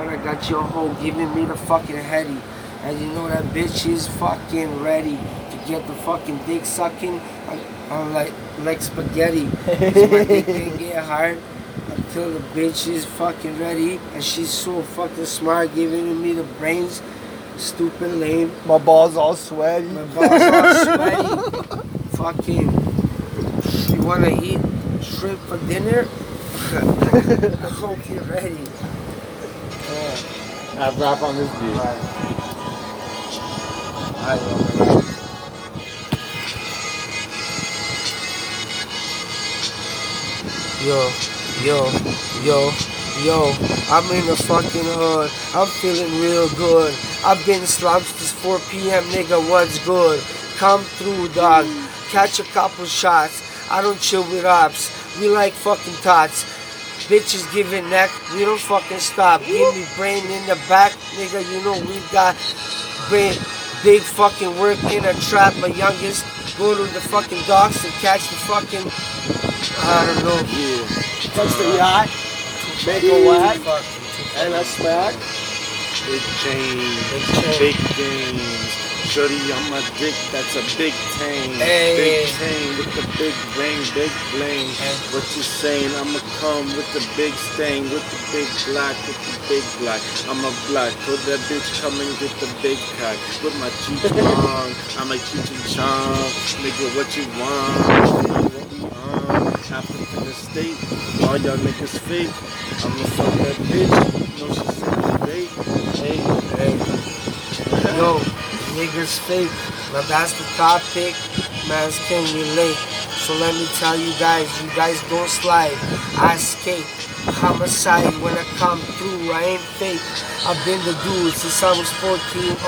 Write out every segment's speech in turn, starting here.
but I got your hoe giving me the fucking heady. And you know that bitch is fucking ready to get the fucking dick sucking. I'm, I'm like like spaghetti. so my dick can't get hard until the bitch is fucking ready. And she's so fucking smart, giving me the brains. Stupid lame. My balls all sweaty. My balls all sweaty. fucking. You wanna eat shrimp for dinner? I hope you're ready. I rap on this beat. I know. Yo, yo, yo, yo, I'm in the fucking hood. I'm feeling real good. I've been slumps since 4 p.m. Nigga, what's good? Come through, dog. Catch a couple shots. I don't chill with ops. We like fucking tots. Bitches giving neck. We don't fucking stop. Give me brain in the back, nigga. You know we got brain. Big fucking work in a trap. My youngest go to the fucking docks and catch the fucking. I don't know. Yeah. Touch the uh, yacht, make a whack, and a smack. Big change, Big change. big games. Shorty on my dick, that's a big tang. Hey. Big tang with the big ring, big bling. Hey. What you saying? I'ma come with the big stain, with the big black, with the big black. I'm a black, told that bitch come and get the big cock. With my cheech long, I'm a cheech and chong. Nigga, what you want? What we on? African estate, all y'all niggas fake. I'ma fuck that bitch, know she said great. Hey, Hey. Yo, niggas fake. Now that's the topic. Mans can relate. So let me tell you guys, you guys don't slide. I skate. Homicide when I come through, I ain't fake. I've been the dude since I was 14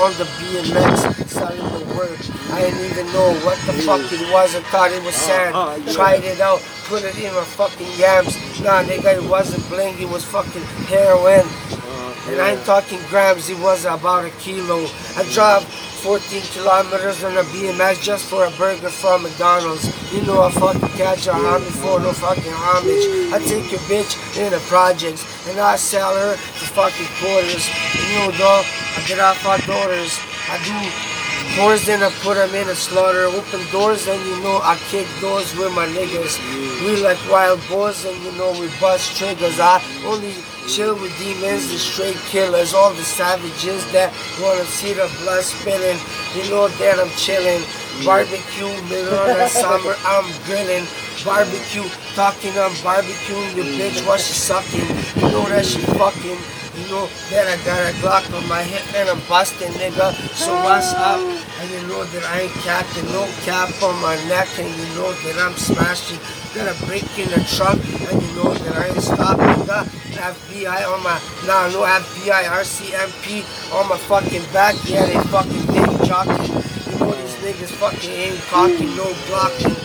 on the BMX, starting to work. I didn't even know what the fuck it was. I thought it was sand. uh, yeah. Tried it out, put it in my fucking yams. Nah, nigga, it wasn't bling, it was fucking heroin. uh, And I ain't talking grams, it was about a kilo. I drove 14 kilometers on a BMX just for a burger from McDonald's. You know I fucking catch a homie for no fucking homage. I take your bitch in the projects and I sell her for fucking quarters. You know dog, I get off my daughters. I do doors, then I put them in a slaughter. Open doors, and you know I kick doors with my niggas. We like wild boys, and you know we bust triggers. I only chill with demons, the straight killers, all the savages that wanna see the blood spilling. You know that I'm chilling. Barbecue, middle of the summer, I'm grilling. Barbecue, talking on barbecuing your bitch while she sucking. You know that she fucking. You know that I got a Glock on my hip and I'm busting, nigga. So what's up? And you know that I ain't capping, no cap on my neck, and you know that I'm smashing. Got a break in the truck, and you know that I ain't stopping. Got FBI on my, nah, no FBI, RCMP on my fucking back. Yeah, they fucking dick jocking. You know these niggas fucking ain't cocking, no blocking.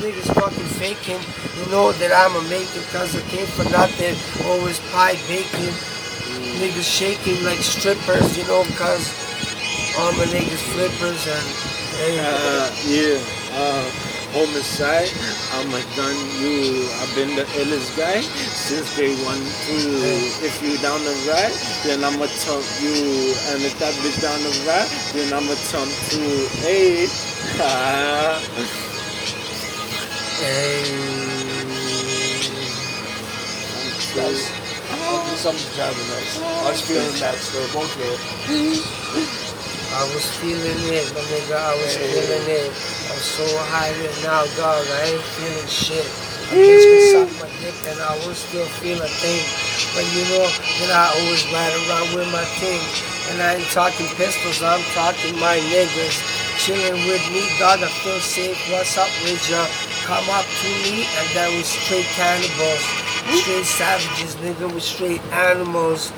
Niggas fucking faking. You know that I'ma make it cause I came for nothing. Always pie bacon. Niggas shaking like strippers, you know, cause all my niggas flippers and hey, Uh, yeah, uh, homicide, I'm a gun you. I've been the illest guy since day one, two. If you down the ride, then I'ma tump you. And if that bitch down the ride, then I'ma tump too. Hey, hey. Hopefully something's driving nice. I was feeling that still, both here. I was feeling it, my nigga, I was feeling it. I'm so high right now, dog, I ain't feeling shit. A bitch can suck my dick and I will still feel a thing. But you know that I always ride around with my thing. And I ain't talking pistols, I'm talking my niggas. Chilling with me, dog, I feel safe. What's up with ya? Come up to me and then we straight cannibals. Straight savages, nigga, we straight animals.